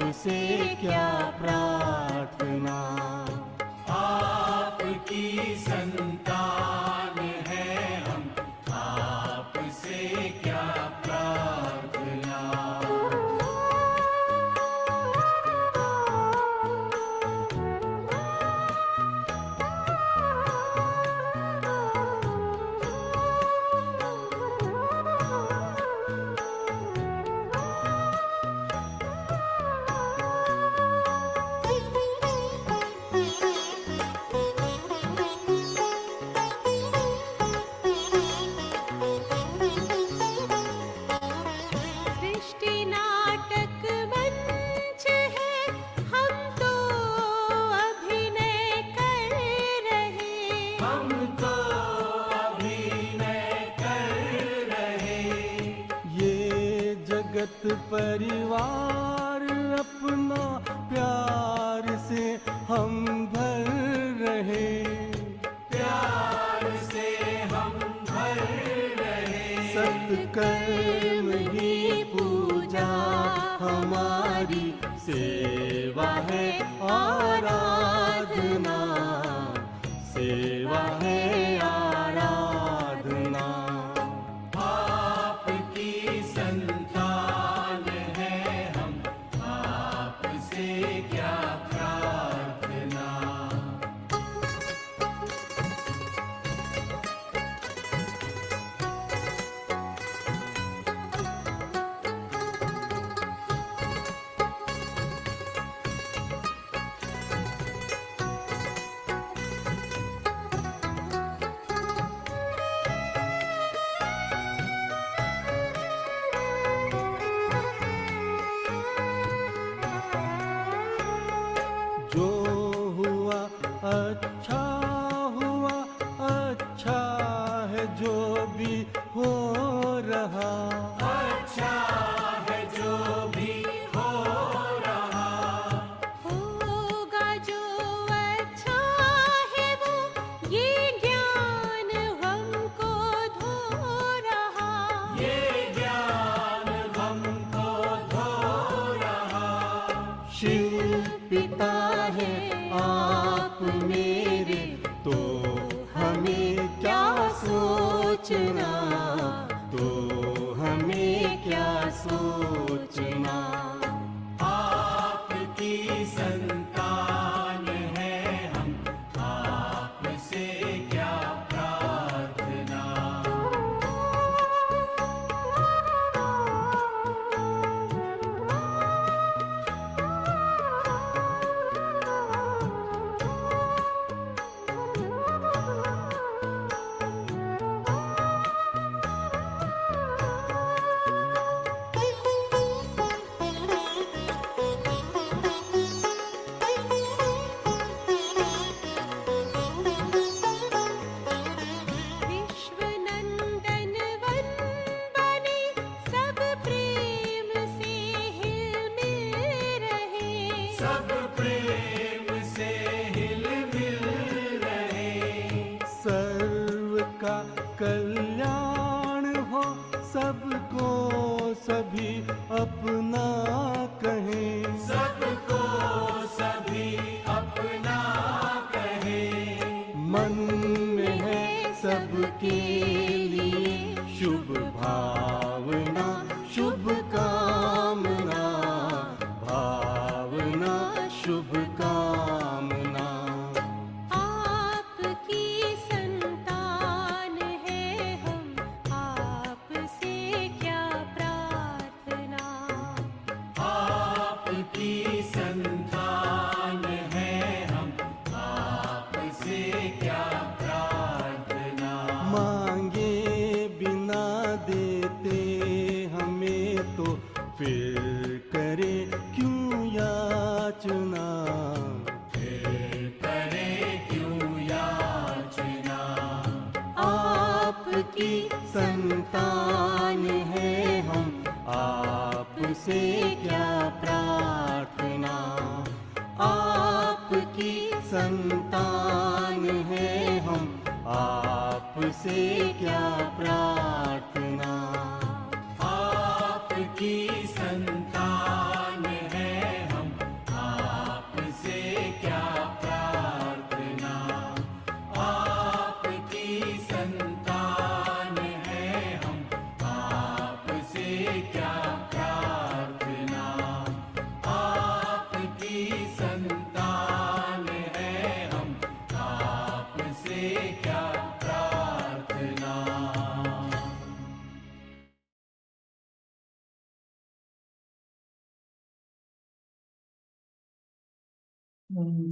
आपसे क्या प्रार्थना? सेवा है सबके लिए शुभ भावना।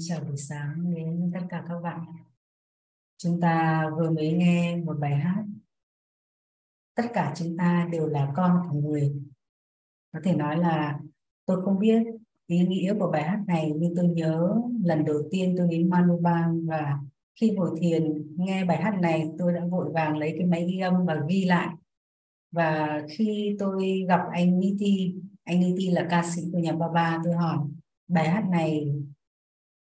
Chào buổi sáng đến tất cả các bạn. Chúng ta vừa mới nghe một bài hát. Tất cả chúng ta đều là con của người. Có thể nói là tôi không biết ý nghĩa của bài hát này nhưng tôi nhớ lần đầu tiên tôi đến Manubang và khi ngồi thiền nghe bài hát này tôi đã vội vàng lấy cái máy ghi âm và ghi lại. Và khi tôi gặp anh Niti, anh Niti là ca sĩ của nhà Baba, tôi hỏi bài hát này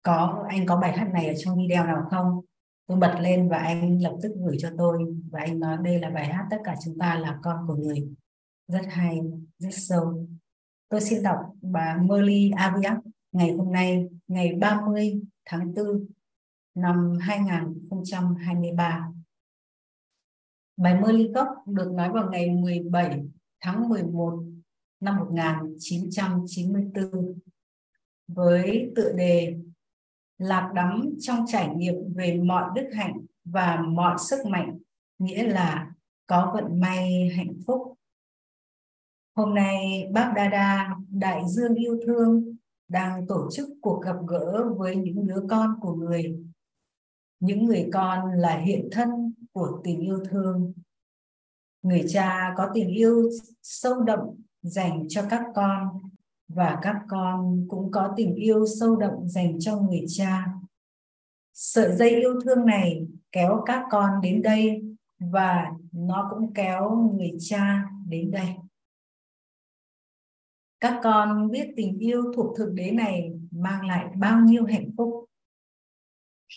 có, anh có bài hát này ở trong video nào không? Tôi bật lên và anh lập tức gửi cho tôi. Và anh nói đây là bài hát tất cả chúng ta là con của người. Rất hay, rất sâu. Tôi xin đọc bà Merly Aviak ngày hôm nay, ngày 30 tháng 4 năm 2023 bài Merly Gốc được nói vào ngày 17 tháng 11 năm 1994 với tựa đề lạc đắm trong trải nghiệm về mọi đức hạnh và mọi sức mạnh, nghĩa là có vận may, hạnh phúc. Hôm nay, bác Đa đại dương yêu thương, đang tổ chức cuộc gặp gỡ với những đứa con của người. Những người con là hiện thân của tình yêu thương. Người cha có tình yêu sâu đậm dành cho các con và các con cũng có tình yêu sâu đậm dành cho người cha. Sợi dây yêu thương này kéo các con đến đây và nó cũng kéo người cha đến đây. Các con biết tình yêu thuộc thực đế này mang lại bao nhiêu hạnh phúc.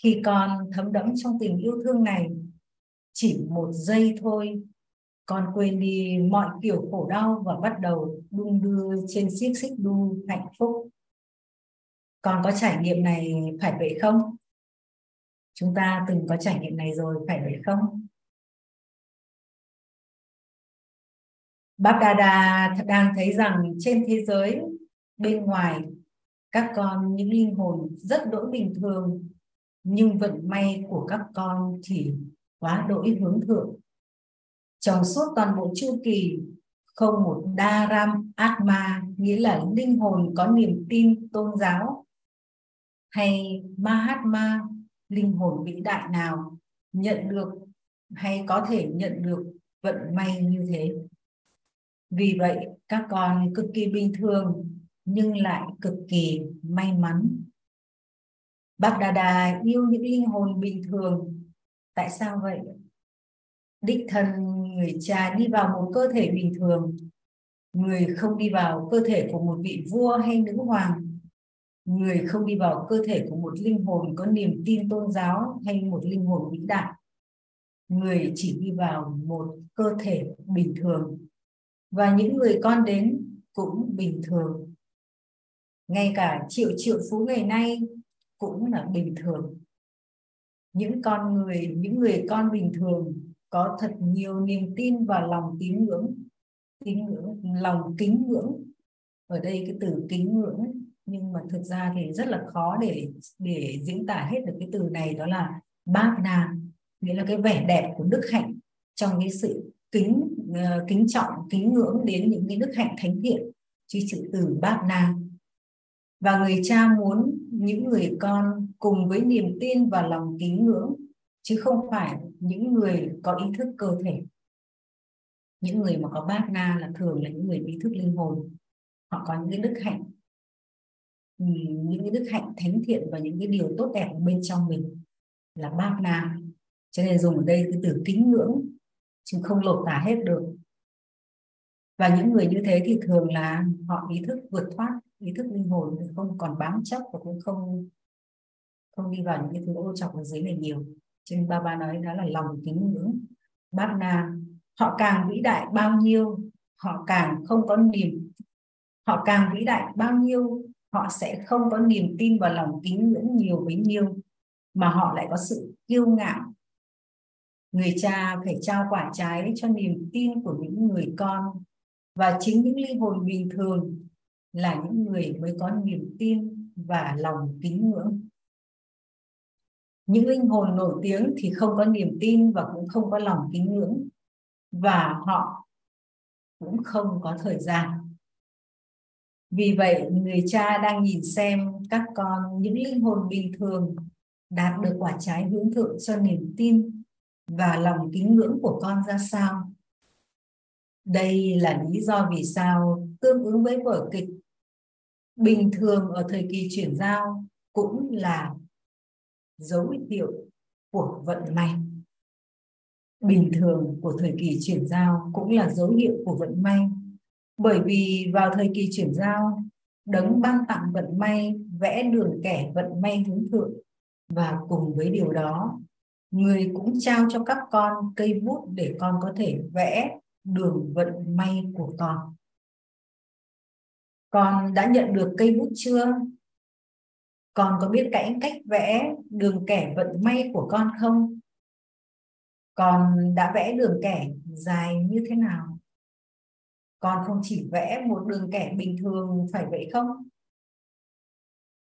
Khi con thấm đẫm trong tình yêu thương này, chỉ một giây thôi con quên đi mọi kiểu khổ đau và bắt đầu đung đưa trên chiếc xích đu hạnh phúc. Con có trải nghiệm này phải vậy không? Chúng ta từng có trải nghiệm này rồi, phải vậy không? Báp Đà Đà đang thấy rằng trên thế giới, bên ngoài, các con, những linh hồn rất đỗi bình thường, nhưng vận may của các con thì quá đỗi hướng thượng trong suốt toàn bộ chu kỳ, không một Dharam Atma, nghĩa là linh hồn có niềm tin tôn giáo, hay Mahatma, linh hồn vĩ đại nào nhận được hay có thể nhận được vận may như thế. Vì vậy, các con cực kỳ bình thường, nhưng lại cực kỳ may mắn. Bác Đà Đà yêu những linh hồn bình thường. Tại sao vậy? đích thân người cha đi vào một cơ thể bình thường, người không đi vào cơ thể của một vị vua hay nữ hoàng, người không đi vào cơ thể của một linh hồn có niềm tin tôn giáo hay một linh hồn vĩ đại, người chỉ đi vào một cơ thể bình thường. Và những người con đến cũng bình thường. Ngay cả triệu triệu phú ngày nay cũng là bình thường. Những con người, những người con bình thường có thật nhiều niềm tin và lòng tín ngưỡng tín ngưỡng lòng kính ngưỡng. Ở đây cái từ kính ngưỡng nhưng mà thực ra thì rất là khó để để diễn tả hết được cái từ này đó là bác na nghĩa là cái vẻ đẹp của đức hạnh trong cái sự kính uh, kính trọng kính ngưỡng đến những cái đức hạnh thánh thiện chứ chữ từ bác na và người cha muốn những người con cùng với niềm tin và lòng kính ngưỡng chứ không phải những người có ý thức cơ thể. Những người mà có bát na là thường là những người ý thức linh hồn. Họ có những cái đức hạnh. Những cái đức hạnh thánh thiện và những cái điều tốt đẹp bên trong mình là bát na. Cho nên dùng ở đây cái từ kính ngưỡng, chứ không lột tả hết được. Và những người như thế thì thường là họ ý thức vượt thoát, ý thức linh hồn, không còn bám chấp và cũng không không đi vào những cái thứ ô trọc ở dưới này nhiều trên ba ba nói đó là lòng kính ngưỡng Bát Na, họ càng vĩ đại bao nhiêu, họ càng không có niềm. Họ càng vĩ đại bao nhiêu, họ sẽ không có niềm tin và lòng kính ngưỡng nhiều bấy nhiêu, mà họ lại có sự kiêu ngạo. Người cha phải trao quả trái cho niềm tin của những người con và chính những linh hồn bình thường là những người mới có niềm tin và lòng kính ngưỡng những linh hồn nổi tiếng thì không có niềm tin và cũng không có lòng kính ngưỡng. Và họ cũng không có thời gian. Vì vậy, người cha đang nhìn xem các con, những linh hồn bình thường, đạt được quả trái hướng thượng cho niềm tin và lòng kính ngưỡng của con ra sao? Đây là lý do vì sao tương ứng với vở kịch bình thường ở thời kỳ chuyển giao cũng là dấu hiệu của vận may. Bình thường của thời kỳ chuyển giao cũng là dấu hiệu của vận may, bởi vì vào thời kỳ chuyển giao, đấng ban tặng vận may vẽ đường kẻ vận may hướng thượng và cùng với điều đó, người cũng trao cho các con cây bút để con có thể vẽ đường vận may của con. Con đã nhận được cây bút chưa? Con có biết cái cách vẽ đường kẻ vận may của con không? Con đã vẽ đường kẻ dài như thế nào? Con không chỉ vẽ một đường kẻ bình thường phải vậy không?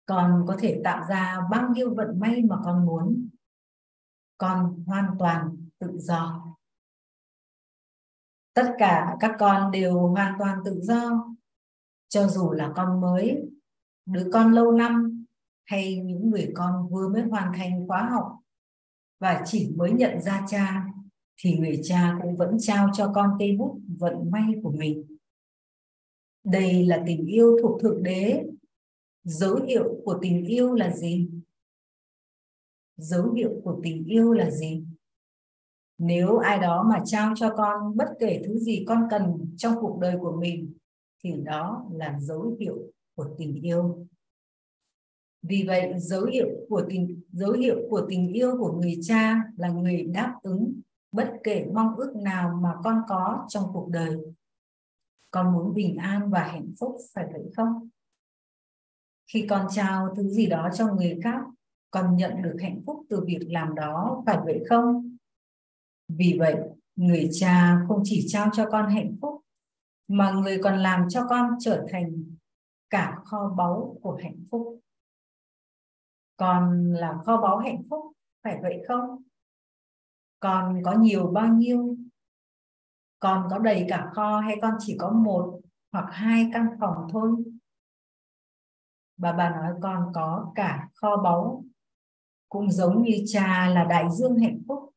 Con có thể tạo ra bao nhiêu vận may mà con muốn? Con hoàn toàn tự do. Tất cả các con đều hoàn toàn tự do, cho dù là con mới, đứa con lâu năm hay những người con vừa mới hoàn thành khóa học và chỉ mới nhận ra cha thì người cha cũng vẫn trao cho con cây bút vận may của mình. Đây là tình yêu thuộc thượng đế. Dấu hiệu của tình yêu là gì? Dấu hiệu của tình yêu là gì? Nếu ai đó mà trao cho con bất kể thứ gì con cần trong cuộc đời của mình thì đó là dấu hiệu của tình yêu vì vậy, dấu hiệu của tình, dấu hiệu của tình yêu của người cha là người đáp ứng bất kể mong ước nào mà con có trong cuộc đời. Con muốn bình an và hạnh phúc, phải vậy không? Khi con trao thứ gì đó cho người khác, con nhận được hạnh phúc từ việc làm đó, phải vậy không? Vì vậy, người cha không chỉ trao cho con hạnh phúc, mà người còn làm cho con trở thành cả kho báu của hạnh phúc còn là kho báu hạnh phúc, phải vậy không? Còn có nhiều bao nhiêu? Còn có đầy cả kho hay con chỉ có một hoặc hai căn phòng thôi? Bà bà nói con có cả kho báu, cũng giống như cha là đại dương hạnh phúc.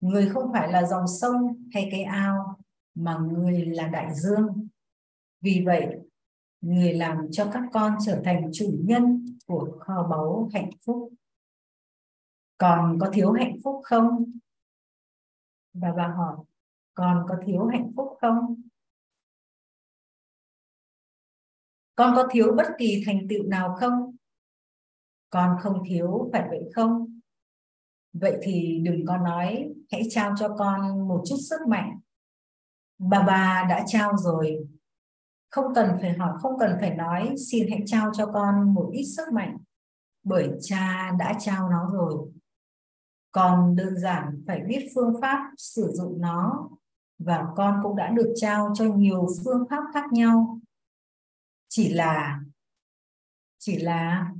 Người không phải là dòng sông hay cái ao, mà người là đại dương. Vì vậy, người làm cho các con trở thành chủ nhân của kho báu hạnh phúc. Còn có thiếu hạnh phúc không? Và bà hỏi, còn có thiếu hạnh phúc không? Con có thiếu bất kỳ thành tựu nào không? Con không thiếu, phải vậy không? Vậy thì đừng có nói, hãy trao cho con một chút sức mạnh. Bà bà đã trao rồi không cần phải hỏi, không cần phải nói, xin hãy trao cho con một ít sức mạnh, bởi cha đã trao nó rồi. Còn đơn giản phải biết phương pháp sử dụng nó, và con cũng đã được trao cho nhiều phương pháp khác nhau. Chỉ là chỉ là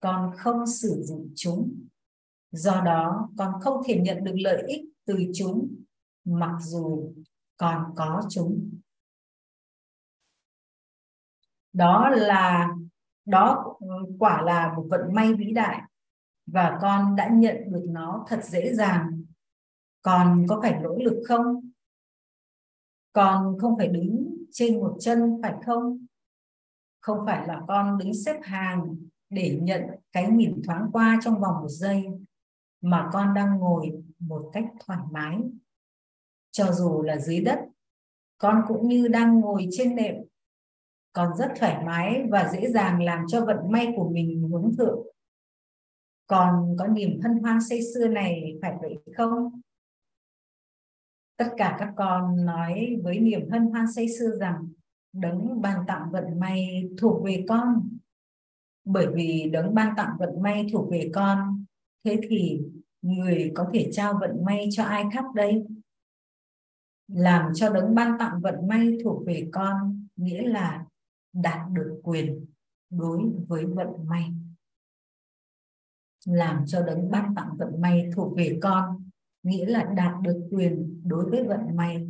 con không sử dụng chúng. Do đó, con không thể nhận được lợi ích từ chúng, mặc dù còn có chúng đó là, đó quả là một vận may vĩ đại và con đã nhận được nó thật dễ dàng. Con có phải nỗ lực không? Con không phải đứng trên một chân, phải không? Không phải là con đứng xếp hàng để nhận cái nhìn thoáng qua trong vòng một giây, mà con đang ngồi một cách thoải mái. Cho dù là dưới đất, con cũng như đang ngồi trên nệm còn rất thoải mái và dễ dàng làm cho vận may của mình hướng thượng. Còn có niềm hân hoan say sưa này phải vậy không? Tất cả các con nói với niềm hân hoan say sưa rằng, đấng ban tặng vận may thuộc về con. Bởi vì đấng ban tặng vận may thuộc về con, thế thì người có thể trao vận may cho ai khác đây? Làm cho đấng ban tặng vận may thuộc về con nghĩa là đạt được quyền đối với vận may. Làm cho đấng ban tặng vận may thuộc về con, nghĩa là đạt được quyền đối với vận may.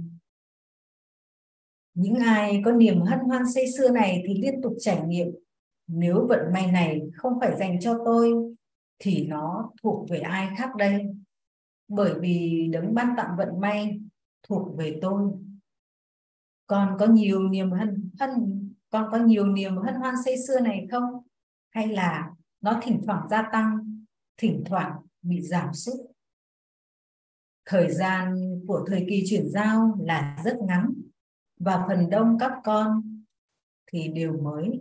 Những ai có niềm hân hoan say sưa này thì liên tục trải nghiệm, nếu vận may này không phải dành cho tôi, thì nó thuộc về ai khác đây? Bởi vì đấng ban tặng vận may thuộc về tôi. Con có nhiều niềm hân hân con có nhiều niềm hân hoan say sưa này không? Hay là nó thỉnh thoảng gia tăng, thỉnh thoảng bị giảm sút? Thời gian của thời kỳ chuyển giao là rất ngắn và phần đông các con thì đều mới.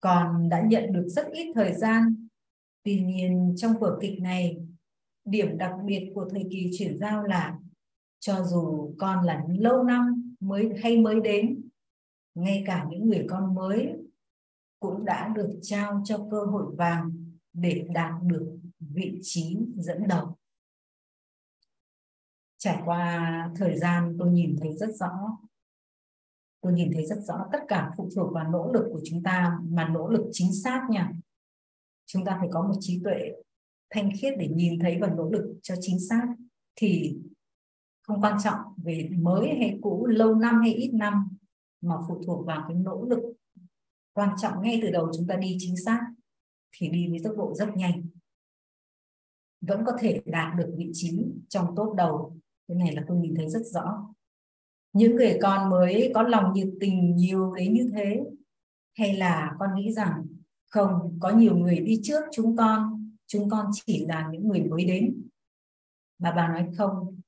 Còn đã nhận được rất ít thời gian. Tuy nhiên, trong vở kịch này, điểm đặc biệt của thời kỳ chuyển giao là cho dù con là lâu năm mới hay mới đến ngay cả những người con mới cũng đã được trao cho cơ hội vàng để đạt được vị trí dẫn đầu. Trải qua thời gian, tôi nhìn thấy rất rõ, tôi nhìn thấy rất rõ tất cả phụ thuộc vào nỗ lực của chúng ta, mà nỗ lực chính xác nha. Chúng ta phải có một trí tuệ thanh khiết để nhìn thấy và nỗ lực cho chính xác. Thì không quan trọng về mới hay cũ, lâu năm hay ít năm mà phụ thuộc vào cái nỗ lực quan trọng ngay từ đầu chúng ta đi chính xác, thì đi với tốc độ rất nhanh. Vẫn có thể đạt được vị trí trong tốt đầu. Cái này là tôi nhìn thấy rất rõ. Những người con mới có lòng nhiệt tình nhiều đến như thế, hay là con nghĩ rằng không, có nhiều người đi trước chúng con chúng con chỉ là những người mới đến. Mà bà nói không,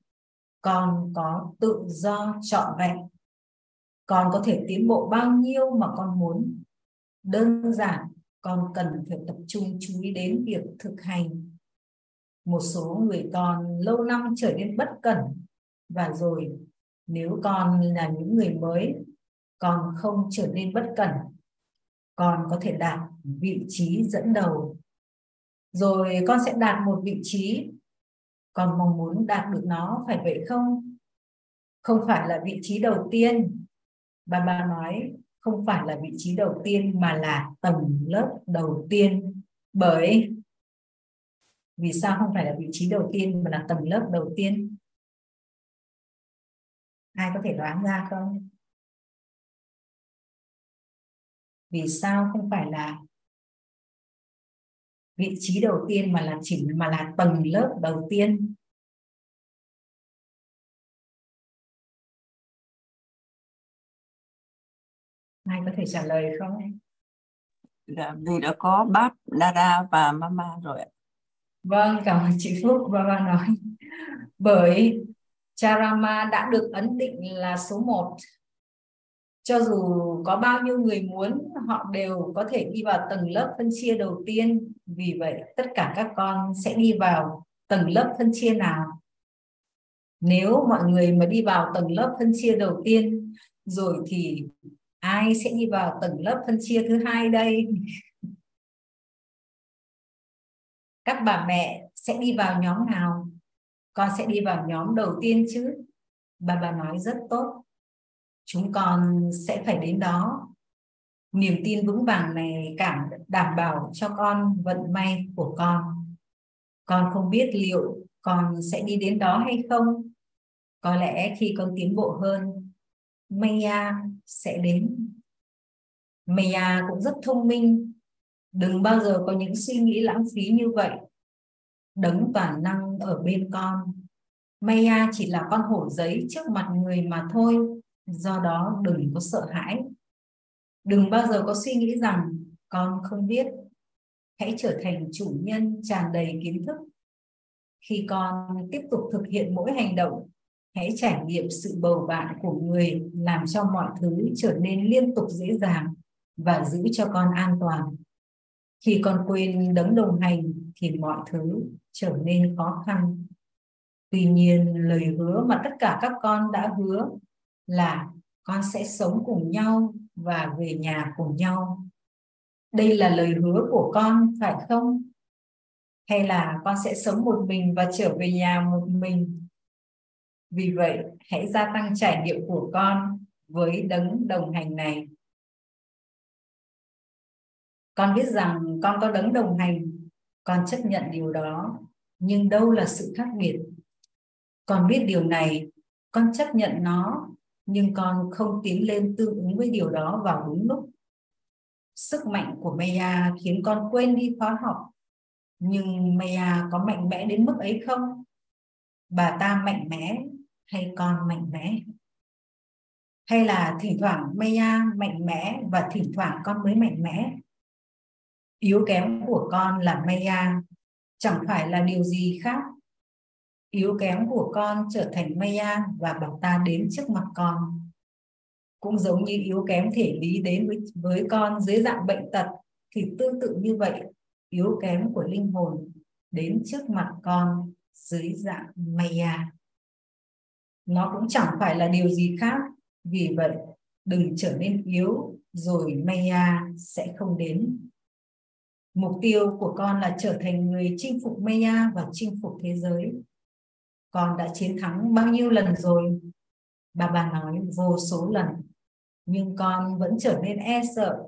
con có tự do trọn vẹn con có thể tiến bộ bao nhiêu mà con muốn? Đơn giản, con cần phải tập trung chú ý đến việc thực hành. Một số người con lâu năm trở nên bất cẩn. Và rồi, nếu con là những người mới, con không trở nên bất cẩn. Con có thể đạt vị trí dẫn đầu. Rồi con sẽ đạt một vị trí. Con mong muốn đạt được nó, phải vậy không? Không phải là vị trí đầu tiên và bà nói, không phải là vị trí đầu tiên mà là tầng lớp đầu tiên. Bởi vì sao không phải là vị trí đầu tiên mà là tầng lớp đầu tiên? Ai có thể đoán ra không? Vì sao không phải là vị trí đầu tiên mà là chỉ mà là tầng lớp đầu tiên? Ai có thể trả lời không Dạ, vì đã có bác Dada và Mama rồi ạ. Vâng, cảm ơn chị Phúc và bà nói. Bởi Charama đã được ấn định là số 1. Cho dù có bao nhiêu người muốn, họ đều có thể đi vào tầng lớp phân chia đầu tiên. Vì vậy, tất cả các con sẽ đi vào tầng lớp phân chia nào? Nếu mọi người mà đi vào tầng lớp phân chia đầu tiên, rồi thì ai sẽ đi vào tầng lớp phân chia thứ hai đây? Các bà mẹ sẽ đi vào nhóm nào? Con sẽ đi vào nhóm đầu tiên chứ? Bà bà nói rất tốt. Chúng con sẽ phải đến đó. Niềm tin vững vàng này cảm đảm bảo cho con vận may của con. Con không biết liệu con sẽ đi đến đó hay không. Có lẽ khi con tiến bộ hơn Maya sẽ đến. Maya cũng rất thông minh. Đừng bao giờ có những suy nghĩ lãng phí như vậy. Đấng toàn năng ở bên con. Maya chỉ là con hổ giấy trước mặt người mà thôi. Do đó đừng có sợ hãi. Đừng bao giờ có suy nghĩ rằng con không biết. Hãy trở thành chủ nhân tràn đầy kiến thức. Khi con tiếp tục thực hiện mỗi hành động hãy trải nghiệm sự bầu bạn của người làm cho mọi thứ trở nên liên tục dễ dàng và giữ cho con an toàn khi con quên đấng đồng hành thì mọi thứ trở nên khó khăn Tuy nhiên, lời hứa mà tất cả các con đã hứa là con sẽ sống cùng nhau và về nhà cùng nhau. Đây là lời hứa của con, phải không? Hay là con sẽ sống một mình và trở về nhà một mình? Vì vậy, hãy gia tăng trải nghiệm của con với đấng đồng hành này. Con biết rằng con có đấng đồng hành, con chấp nhận điều đó, nhưng đâu là sự khác biệt? Con biết điều này, con chấp nhận nó, nhưng con không tiến lên tương ứng với điều đó vào đúng lúc. Sức mạnh của Maya khiến con quên đi khóa học, nhưng Maya có mạnh mẽ đến mức ấy không? Bà ta mạnh mẽ hay con mạnh mẽ? Hay là thỉnh thoảng Maya mạnh mẽ và thỉnh thoảng con mới mạnh mẽ? Yếu kém của con là Maya, chẳng phải là điều gì khác. Yếu kém của con trở thành Maya và bảo ta đến trước mặt con. Cũng giống như yếu kém thể lý đến với, với con dưới dạng bệnh tật thì tương tự như vậy, yếu kém của linh hồn đến trước mặt con dưới dạng Maya. Nó cũng chẳng phải là điều gì khác, vì vậy đừng trở nên yếu rồi Maya sẽ không đến Mục tiêu của con là trở thành người chinh phục Maya và chinh phục thế giới. Con đã chiến thắng bao nhiêu lần rồi? Bà bà nói vô số lần. Nhưng con vẫn trở nên e sợ.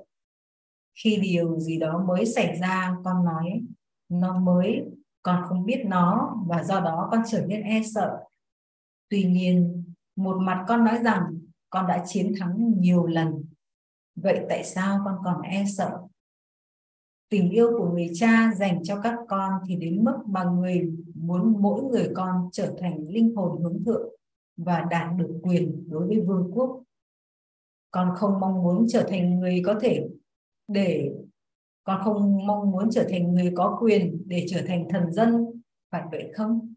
Khi điều gì đó mới xảy ra, con nói nó mới, con không biết nó và do đó con trở nên e sợ. Tuy nhiên, một mặt con nói rằng con đã chiến thắng nhiều lần. Vậy tại sao con còn e sợ? tình yêu của người cha dành cho các con thì đến mức mà người muốn mỗi người con trở thành linh hồn hướng thượng và đạt được quyền đối với vương quốc con không mong muốn trở thành người có thể để con không mong muốn trở thành người có quyền để trở thành thần dân phải vậy không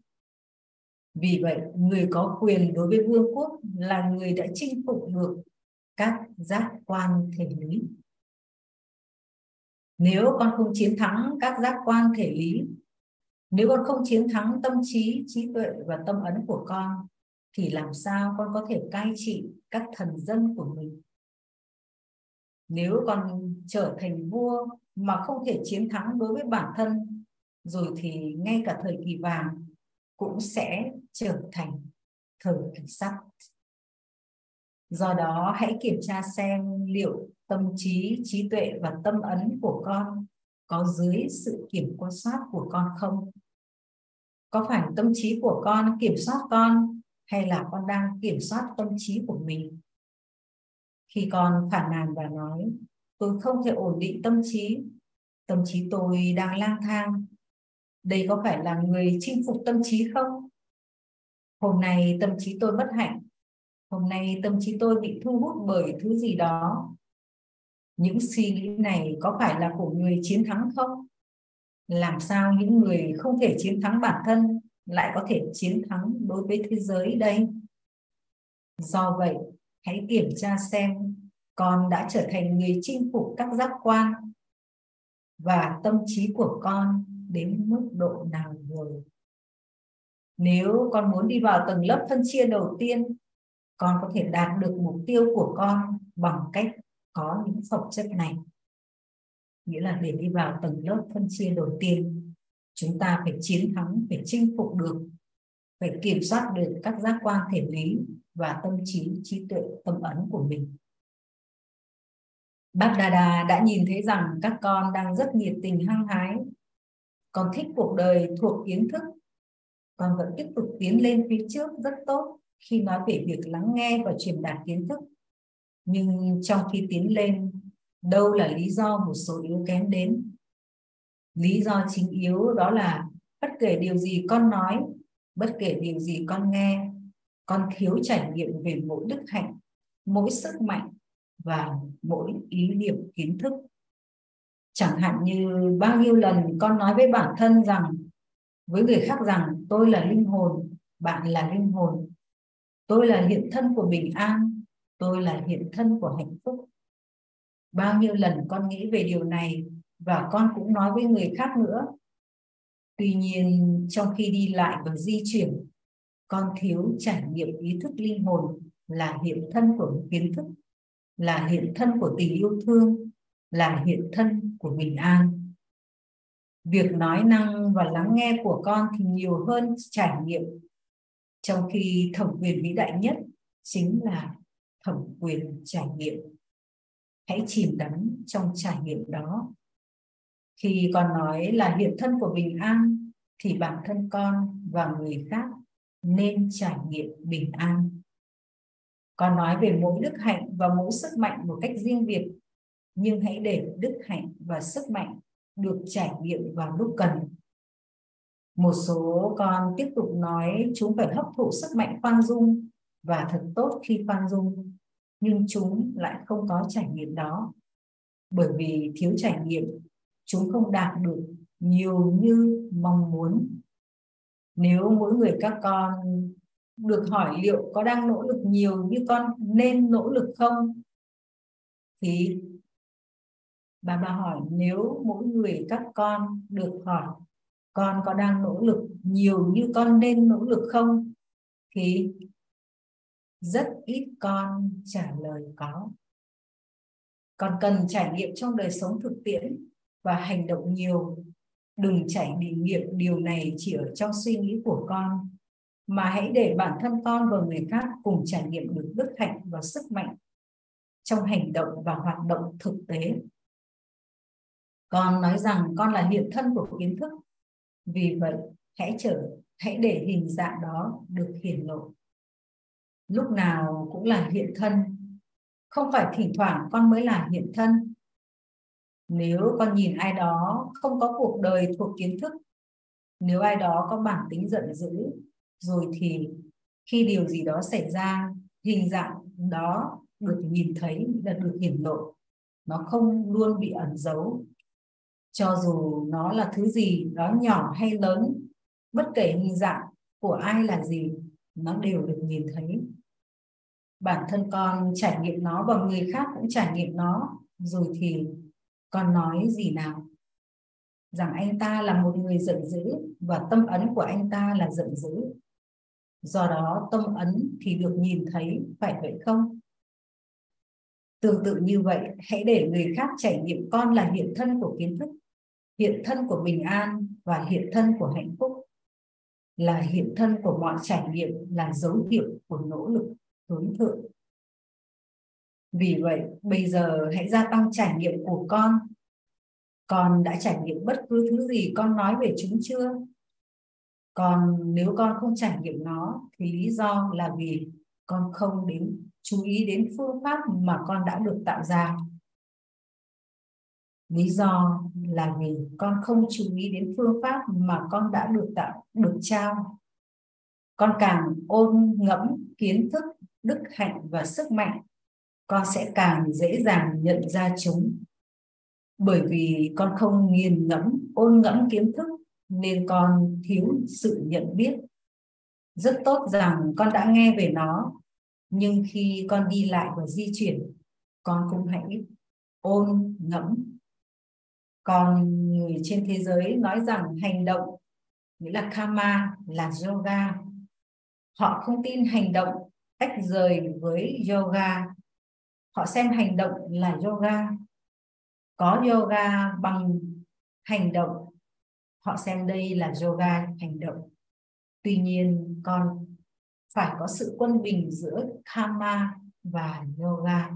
vì vậy, người có quyền đối với vương quốc là người đã chinh phục được các giác quan thể lý. Nếu con không chiến thắng các giác quan thể lý, nếu con không chiến thắng tâm trí trí tuệ và tâm ấn của con, thì làm sao con có thể cai trị các thần dân của mình? Nếu con trở thành vua mà không thể chiến thắng đối với bản thân, rồi thì ngay cả thời kỳ vàng cũng sẽ trở thành, thời kỳ do đó, hãy kiểm tra xem liệu tâm trí trí tuệ và tâm ấn của con có dưới sự kiểm quan soát của con không? Có phải tâm trí của con kiểm soát con hay là con đang kiểm soát tâm trí của mình? Khi con phản nàn và nói, tôi không thể ổn định tâm trí tâm trí tôi đang lang thang. Đây có phải là người chinh phục tâm trí không? Hôm nay tâm trí tôi bất hạnh. Hôm nay tâm trí tôi bị thu hút bởi thứ gì đó. Những suy nghĩ này có phải là của người chiến thắng không? Làm sao những người không thể chiến thắng bản thân lại có thể chiến thắng đối với thế giới đây? Do vậy, hãy kiểm tra xem con đã trở thành người chinh phục các giác quan và tâm trí của con đến mức độ nào rồi nếu con muốn đi vào tầng lớp phân chia đầu tiên, con có thể đạt được mục tiêu của con bằng cách có những phẩm chất này. Nghĩa là để đi vào tầng lớp phân chia đầu tiên, chúng ta phải chiến thắng, phải chinh phục được, phải kiểm soát được các giác quan thể lý và tâm trí trí tuệ, tâm ấn của mình. Bác Đà Đà đã nhìn thấy rằng các con đang rất nhiệt tình hăng hái, con thích cuộc đời thuộc kiến thức con vẫn tiếp tục tiến lên phía trước rất tốt khi nói về việc lắng nghe và truyền đạt kiến thức. Nhưng trong khi tiến lên, đâu là lý do một số yếu kém đến? Lý do chính yếu đó là bất kể điều gì con nói, bất kể điều gì con nghe, con thiếu trải nghiệm về mỗi đức hạnh, mỗi sức mạnh và mỗi ý niệm kiến thức. Chẳng hạn như bao nhiêu lần con nói với bản thân rằng với người khác rằng, tôi là linh hồn, bạn là linh hồn. Tôi là hiện thân của bình an, tôi là hiện thân của hạnh phúc. Bao nhiêu lần con nghĩ về điều này và con cũng nói với người khác nữa. Tuy nhiên, trong khi đi lại và di chuyển, con thiếu trải nghiệm ý thức linh hồn là hiện thân của kiến thức, là hiện thân của tình yêu thương, là hiện thân của bình an việc nói năng và lắng nghe của con thì nhiều hơn trải nghiệm. Trong khi thẩm quyền vĩ đại nhất chính là thẩm quyền trải nghiệm. Hãy chìm đắm trong trải nghiệm đó. Khi con nói là hiện thân của bình an thì bản thân con và người khác nên trải nghiệm bình an. Con nói về mỗi đức hạnh và mỗi sức mạnh một cách riêng biệt, nhưng hãy để đức hạnh và sức mạnh được trải nghiệm vào lúc cần. Một số con tiếp tục nói chúng phải hấp thụ sức mạnh khoan dung và thật tốt khi khoan dung, nhưng chúng lại không có trải nghiệm đó. Bởi vì thiếu trải nghiệm, chúng không đạt được nhiều như mong muốn. Nếu mỗi người các con được hỏi liệu có đang nỗ lực nhiều như con nên nỗ lực không, thì bà bà hỏi, nếu mỗi người các con được hỏi, con có đang nỗ lực nhiều như con nên nỗ lực không? Thì rất ít con trả lời có. Còn cần trải nghiệm trong đời sống thực tiễn và hành động nhiều. Đừng trải nghiệm điều này chỉ ở trong suy nghĩ của con, mà hãy để bản thân con và người khác cùng trải nghiệm được đức hạnh và sức mạnh trong hành động và hoạt động thực tế con nói rằng con là hiện thân của kiến thức. Vì vậy, hãy trở hãy để hình dạng đó được hiển lộ. Lúc nào cũng là hiện thân. Không phải thỉnh thoảng con mới là hiện thân. Nếu con nhìn ai đó không có cuộc đời thuộc kiến thức, nếu ai đó có bản tính giận dữ, rồi thì khi điều gì đó xảy ra, hình dạng đó được nhìn thấy là được hiển lộ. Nó không luôn bị ẩn giấu cho dù nó là thứ gì đó nhỏ hay lớn, bất kể hình dạng của ai là gì, nó đều được nhìn thấy. Bản thân con trải nghiệm nó và người khác cũng trải nghiệm nó, rồi thì con nói gì nào? Rằng anh ta là một người giận dữ và tâm ấn của anh ta là giận dữ. Do đó tâm ấn thì được nhìn thấy, phải vậy không? Tương tự như vậy, hãy để người khác trải nghiệm con là hiện thân của kiến thức, hiện thân của bình an và hiện thân của hạnh phúc. Là hiện thân của mọi trải nghiệm, là dấu hiệu của nỗ lực, hướng thượng. Vì vậy, bây giờ hãy gia tăng trải nghiệm của con. Con đã trải nghiệm bất cứ thứ gì con nói về chúng chưa? Còn nếu con không trải nghiệm nó, thì lý do là vì con không đến chú ý đến phương pháp mà con đã được tạo ra. Lý do là vì con không chú ý đến phương pháp mà con đã được tạo, được trao. Con càng ôn ngẫm kiến thức, đức hạnh và sức mạnh, con sẽ càng dễ dàng nhận ra chúng. Bởi vì con không nghiền ngẫm, ôn ngẫm kiến thức nên con thiếu sự nhận biết. Rất tốt rằng con đã nghe về nó nhưng khi con đi lại và di chuyển, con cũng hãy ôn ngẫm. Còn người trên thế giới nói rằng hành động, nghĩa là karma, là yoga. Họ không tin hành động tách rời với yoga. Họ xem hành động là yoga. Có yoga bằng hành động, họ xem đây là yoga hành động. Tuy nhiên, con phải có sự quân bình giữa karma và yoga.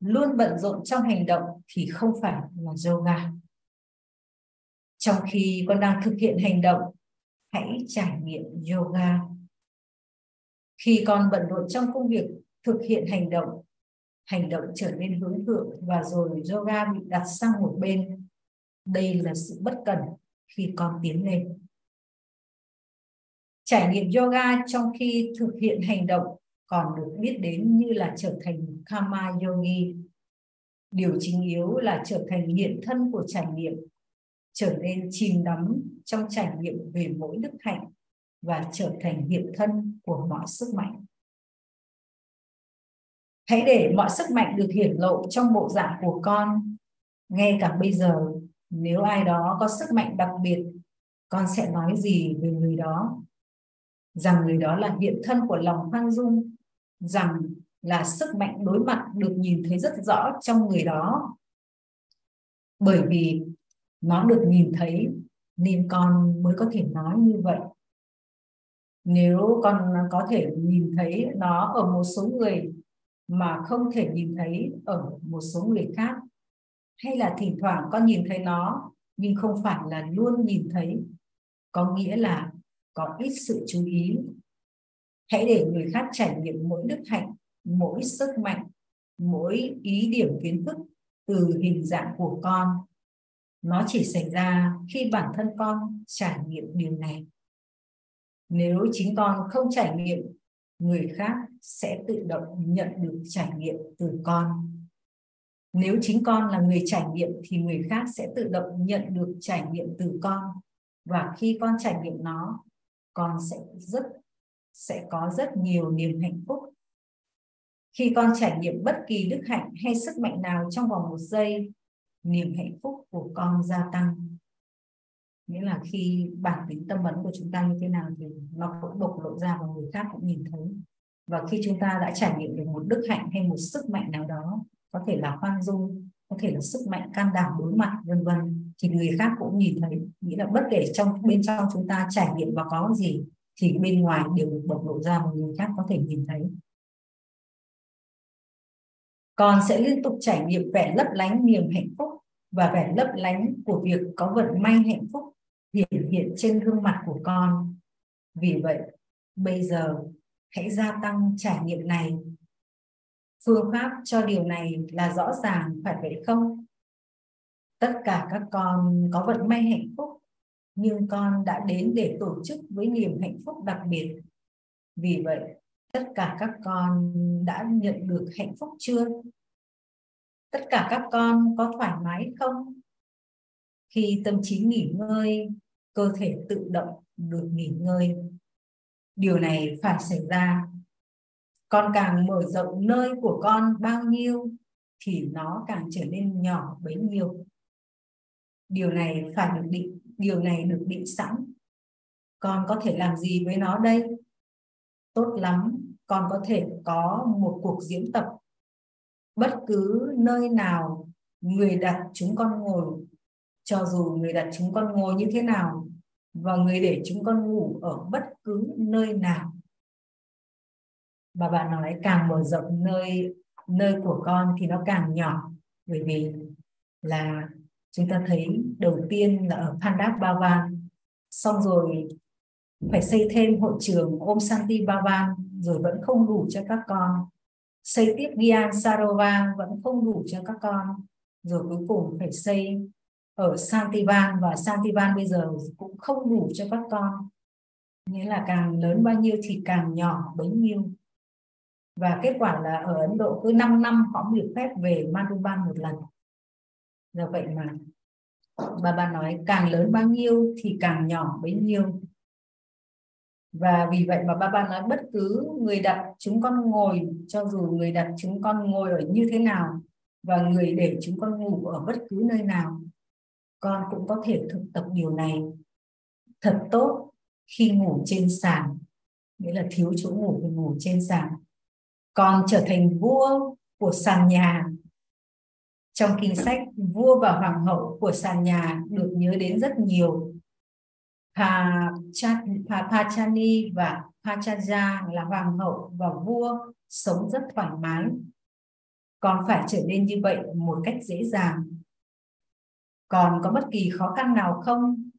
Luôn bận rộn trong hành động thì không phải là yoga. Trong khi con đang thực hiện hành động, hãy trải nghiệm yoga. Khi con bận rộn trong công việc thực hiện hành động hành động trở nên hướng thượng và rồi yoga bị đặt sang một bên. Đây là sự bất cần khi con tiến lên trải nghiệm yoga trong khi thực hiện hành động còn được biết đến như là trở thành karma yogi. Điều chính yếu là trở thành hiện thân của trải nghiệm, trở nên chìm đắm trong trải nghiệm về mỗi đức hạnh và trở thành hiện thân của mọi sức mạnh. Hãy để mọi sức mạnh được hiển lộ trong bộ dạng của con. Ngay cả bây giờ, nếu ai đó có sức mạnh đặc biệt, con sẽ nói gì về người đó? Rằng người đó là hiện thân của lòng khoan dung. Rằng là sức mạnh đối mặt được nhìn thấy rất rõ trong người đó. Bởi vì nó được nhìn thấy, nên con mới có thể nói như vậy. Nếu con có thể nhìn thấy nó ở một số người mà không thể nhìn thấy ở một số người khác, hay là thỉnh thoảng con nhìn thấy nó nhưng không phải là luôn nhìn thấy, có nghĩa là có ít sự chú ý. Hãy để người khác trải nghiệm mỗi đức hạnh, mỗi sức mạnh, mỗi ý điểm kiến thức từ hình dạng của con. Nó chỉ xảy ra khi bản thân con trải nghiệm điều này. Nếu chính con không trải nghiệm, người khác sẽ tự động nhận được trải nghiệm từ con. Nếu chính con là người trải nghiệm thì người khác sẽ tự động nhận được trải nghiệm từ con. Và khi con trải nghiệm nó con sẽ rất, sẽ có rất nhiều niềm hạnh phúc. Khi con trải nghiệm bất kỳ đức hạnh hay sức mạnh nào trong vòng một giây, niềm hạnh phúc của con gia tăng. Nghĩa là khi bản tính tâm vấn của chúng ta như thế nào thì nó cũng bộc lộ ra và người khác cũng nhìn thấy. Và khi chúng ta đã trải nghiệm được một đức hạnh hay một sức mạnh nào đó, có thể là khoan dung, có thể là sức mạnh can đảm đối mặt, vân vân thì người khác cũng nhìn thấy, nghĩa là bất kể trong, bên trong chúng ta trải nghiệm và có gì thì bên ngoài đều được bộc lộ ra mà người khác có thể nhìn thấy. Con sẽ liên tục trải nghiệm vẻ lấp lánh niềm hạnh phúc và vẻ lấp lánh của việc có vận may hạnh phúc hiện hiện trên gương mặt của con. Vì vậy, bây giờ hãy gia tăng trải nghiệm này. Phương pháp cho điều này là rõ ràng phải vậy không? Tất cả các con có vận may hạnh phúc, nhưng con đã đến để tổ chức với niềm hạnh phúc đặc biệt. Vì vậy, tất cả các con đã nhận được hạnh phúc chưa? Tất cả các con có thoải mái không? Khi tâm trí nghỉ ngơi, cơ thể tự động được nghỉ ngơi. Điều này phải xảy ra. Con càng mở rộng nơi của con bao nhiêu, thì nó càng trở nên nhỏ bấy nhiêu điều này phải được định, điều này được định sẵn. Con có thể làm gì với nó đây? Tốt lắm, con có thể có một cuộc diễn tập. Bất cứ nơi nào người đặt chúng con ngồi, cho dù người đặt chúng con ngồi như thế nào và người để chúng con ngủ ở bất cứ nơi nào. Và bạn nói càng mở rộng nơi nơi của con thì nó càng nhỏ, bởi vì là chúng ta thấy đầu tiên là ở Pandap Bhavan xong rồi phải xây thêm hội trường Om Santi Bhavan rồi vẫn không đủ cho các con. Xây tiếp Gyan Sarovan vẫn không đủ cho các con. Rồi cuối cùng phải xây ở Santivan và Santivan bây giờ cũng không đủ cho các con. Nghĩa là càng lớn bao nhiêu thì càng nhỏ bấy nhiêu. Và kết quả là ở Ấn Độ cứ 5 năm họ được phép về Madhuban một lần do vậy mà. Bà bà nói càng lớn bao nhiêu thì càng nhỏ bấy nhiêu. Và vì vậy mà ba ba nói bất cứ người đặt chúng con ngồi, cho dù người đặt chúng con ngồi ở như thế nào và người để chúng con ngủ ở bất cứ nơi nào, con cũng có thể thực tập điều này. Thật tốt khi ngủ trên sàn. Nghĩa là thiếu chỗ ngủ thì ngủ trên sàn. Con trở thành vua của sàn nhà trong kinh sách, vua và hoàng hậu của sàn nhà được nhớ đến rất nhiều. Pachani và Pachaja là hoàng hậu và vua sống rất thoải mái. Còn phải trở nên như vậy một cách dễ dàng. Còn có bất kỳ khó khăn nào không?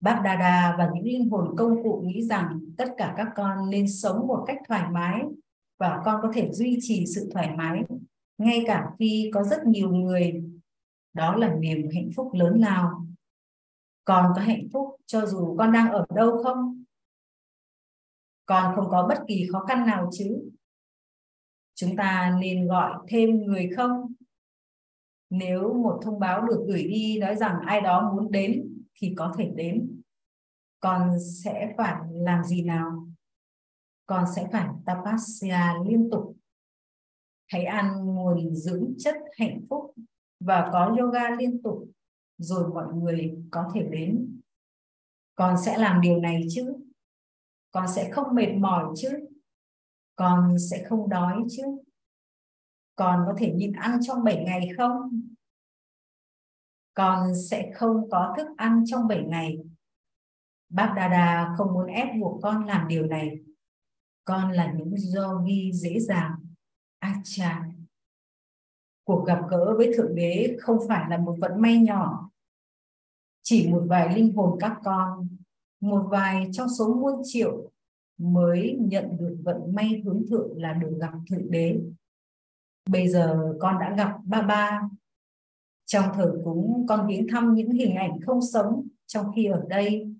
Bác Đà Đà và những linh hồn công cụ nghĩ rằng tất cả các con nên sống một cách thoải mái và con có thể duy trì sự thoải mái ngay cả khi có rất nhiều người, đó là niềm hạnh phúc lớn lao. Con có hạnh phúc cho dù con đang ở đâu không? Con không có bất kỳ khó khăn nào chứ? Chúng ta nên gọi thêm người không? Nếu một thông báo được gửi đi nói rằng ai đó muốn đến thì có thể đến. Con sẽ phải làm gì nào? Con sẽ phải tapasya liên tục hãy ăn nguồn dưỡng chất hạnh phúc và có yoga liên tục rồi mọi người có thể đến. Con sẽ làm điều này chứ? Con sẽ không mệt mỏi chứ? Con sẽ không đói chứ? Con có thể nhịn ăn trong 7 ngày không? Con sẽ không có thức ăn trong 7 ngày. Bác Dada không muốn ép buộc con làm điều này. Con là những yogi dễ dàng acha. Cuộc gặp gỡ với thượng đế không phải là một vận may nhỏ, chỉ một vài linh hồn các con, một vài trong số muôn triệu mới nhận được vận may hướng thượng là được gặp thượng đế. Bây giờ con đã gặp ba ba. Trong thờ cúng, con viếng thăm những hình ảnh không sống. Trong khi ở đây,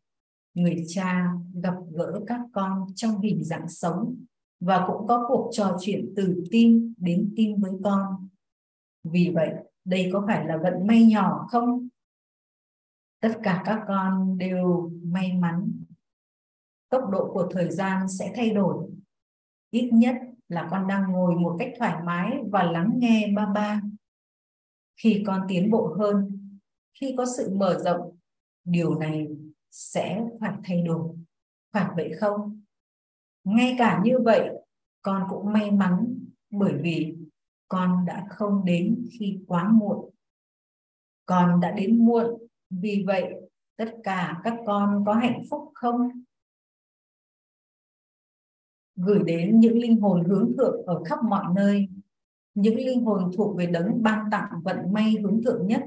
người cha gặp gỡ các con trong hình dạng sống và cũng có cuộc trò chuyện từ tim đến tim với con. Vì vậy, đây có phải là vận may nhỏ không? Tất cả các con đều may mắn. Tốc độ của thời gian sẽ thay đổi. Ít nhất là con đang ngồi một cách thoải mái và lắng nghe ba ba. Khi con tiến bộ hơn, khi có sự mở rộng, điều này sẽ phải thay đổi. Phải vậy không? Ngay cả như vậy, con cũng may mắn bởi vì con đã không đến khi quá muộn. Con đã đến muộn, vì vậy tất cả các con có hạnh phúc không? Gửi đến những linh hồn hướng thượng ở khắp mọi nơi, những linh hồn thuộc về đấng ban tặng vận may hướng thượng nhất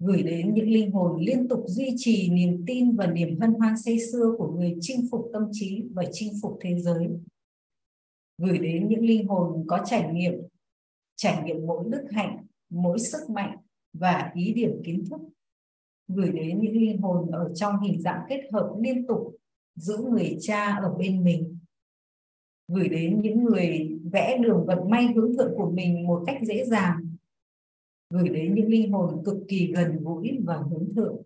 gửi đến những linh hồn liên tục duy trì niềm tin và niềm hân hoan say xưa của người chinh phục tâm trí và chinh phục thế giới. Gửi đến những linh hồn có trải nghiệm trải nghiệm mỗi đức hạnh, mỗi sức mạnh và ý điểm kiến thức. Gửi đến những linh hồn ở trong hình dạng kết hợp liên tục giữ người cha ở bên mình. Gửi đến những người vẽ đường vận may hướng thượng của mình một cách dễ dàng gửi đến những linh hồn cực kỳ gần gũi và hướng thượng.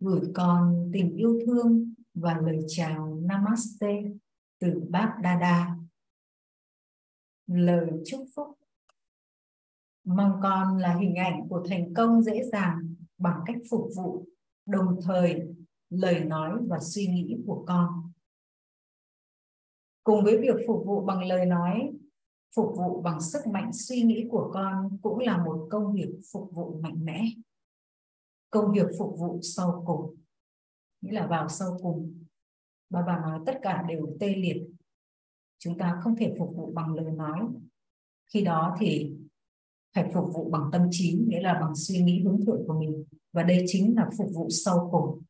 Gửi con tình yêu thương và lời chào namaste từ bác Dada lời chúc phúc. Mong con là hình ảnh của thành công dễ dàng bằng cách phục vụ, đồng thời lời nói và suy nghĩ của con. Cùng với việc phục vụ bằng lời nói phục vụ bằng sức mạnh suy nghĩ của con cũng là một công việc phục vụ mạnh mẽ. Công việc phục vụ sau cùng, nghĩa là vào sau cùng. Bà bà nói tất cả đều tê liệt. Chúng ta không thể phục vụ bằng lời nói. Khi đó thì phải phục vụ bằng tâm trí, nghĩa là bằng suy nghĩ hướng thượng của mình. Và đây chính là phục vụ sau cùng.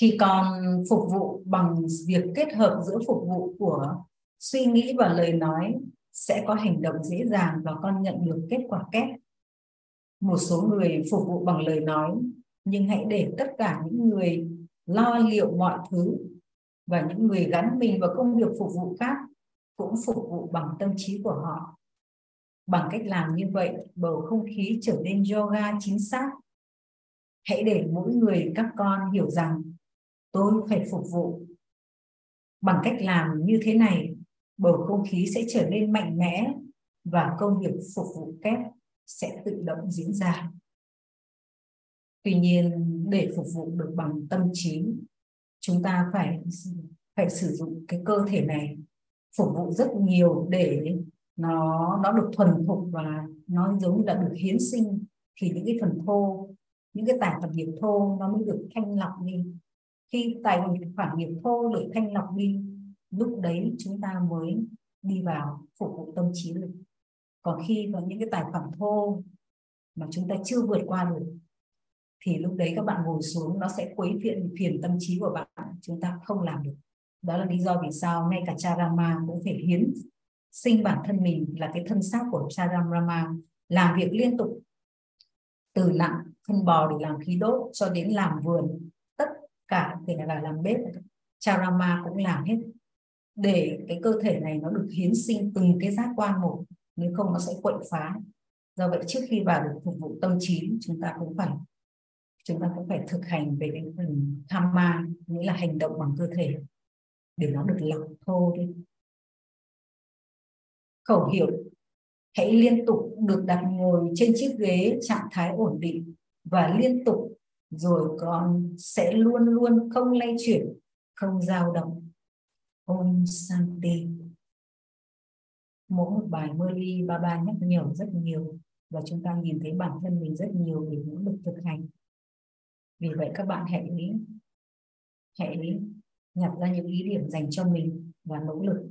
Khi con phục vụ bằng việc kết hợp giữa phục vụ của suy nghĩ và lời nói sẽ có hành động dễ dàng và con nhận được kết quả kép. Một số người phục vụ bằng lời nói, nhưng hãy để tất cả những người lo liệu mọi thứ và những người gắn mình vào công việc phục vụ khác cũng phục vụ bằng tâm trí của họ. Bằng cách làm như vậy, bầu không khí trở nên yoga chính xác. Hãy để mỗi người, các con hiểu rằng tôi phải phục vụ. Bằng cách làm như thế này bầu không khí sẽ trở nên mạnh mẽ và công việc phục vụ kép sẽ tự động diễn ra. Tuy nhiên, để phục vụ được bằng tâm trí, chúng ta phải phải sử dụng cái cơ thể này phục vụ rất nhiều để nó nó được thuần thục và nó giống như là được hiến sinh. Thì những cái phần thô, những cái tài phần nghiệp thô nó mới được thanh lọc đi. Khi tài khoản nghiệp thô được thanh lọc đi lúc đấy chúng ta mới đi vào phục vụ tâm trí được còn khi có những cái tài khoản thô mà chúng ta chưa vượt qua được, thì lúc đấy các bạn ngồi xuống, nó sẽ quấy phiền phiền tâm trí của bạn. Chúng ta không làm được. Đó là lý do vì sao ngay cả Charama cũng phải hiến sinh bản thân mình là cái thân xác của Charama làm việc liên tục, từ nặng phân bò để làm khí đốt cho đến làm vườn. Tất cả, kể là làm bếp Charama cũng làm hết để cái cơ thể này nó được hiến sinh từng cái giác quan một, nếu không nó sẽ quậy phá. Do vậy trước khi vào được phục vụ tâm trí, chúng ta cũng phải, chúng ta cũng phải thực hành về cái phần tham ma, nghĩa là hành động bằng cơ thể, để nó được lọc thô đi. Khẩu hiệu, hãy liên tục được đặt ngồi trên chiếc ghế, trạng thái ổn định và liên tục, rồi con sẽ luôn luôn không lay chuyển, không dao động. Om Santi mỗi một bài mơ ly ba ba nhắc nhở rất nhiều và chúng ta nhìn thấy bản thân mình rất nhiều để nỗ lực thực hành. Vì vậy các bạn hãy hãy nhặt ra những ý điểm dành cho mình và nỗ lực.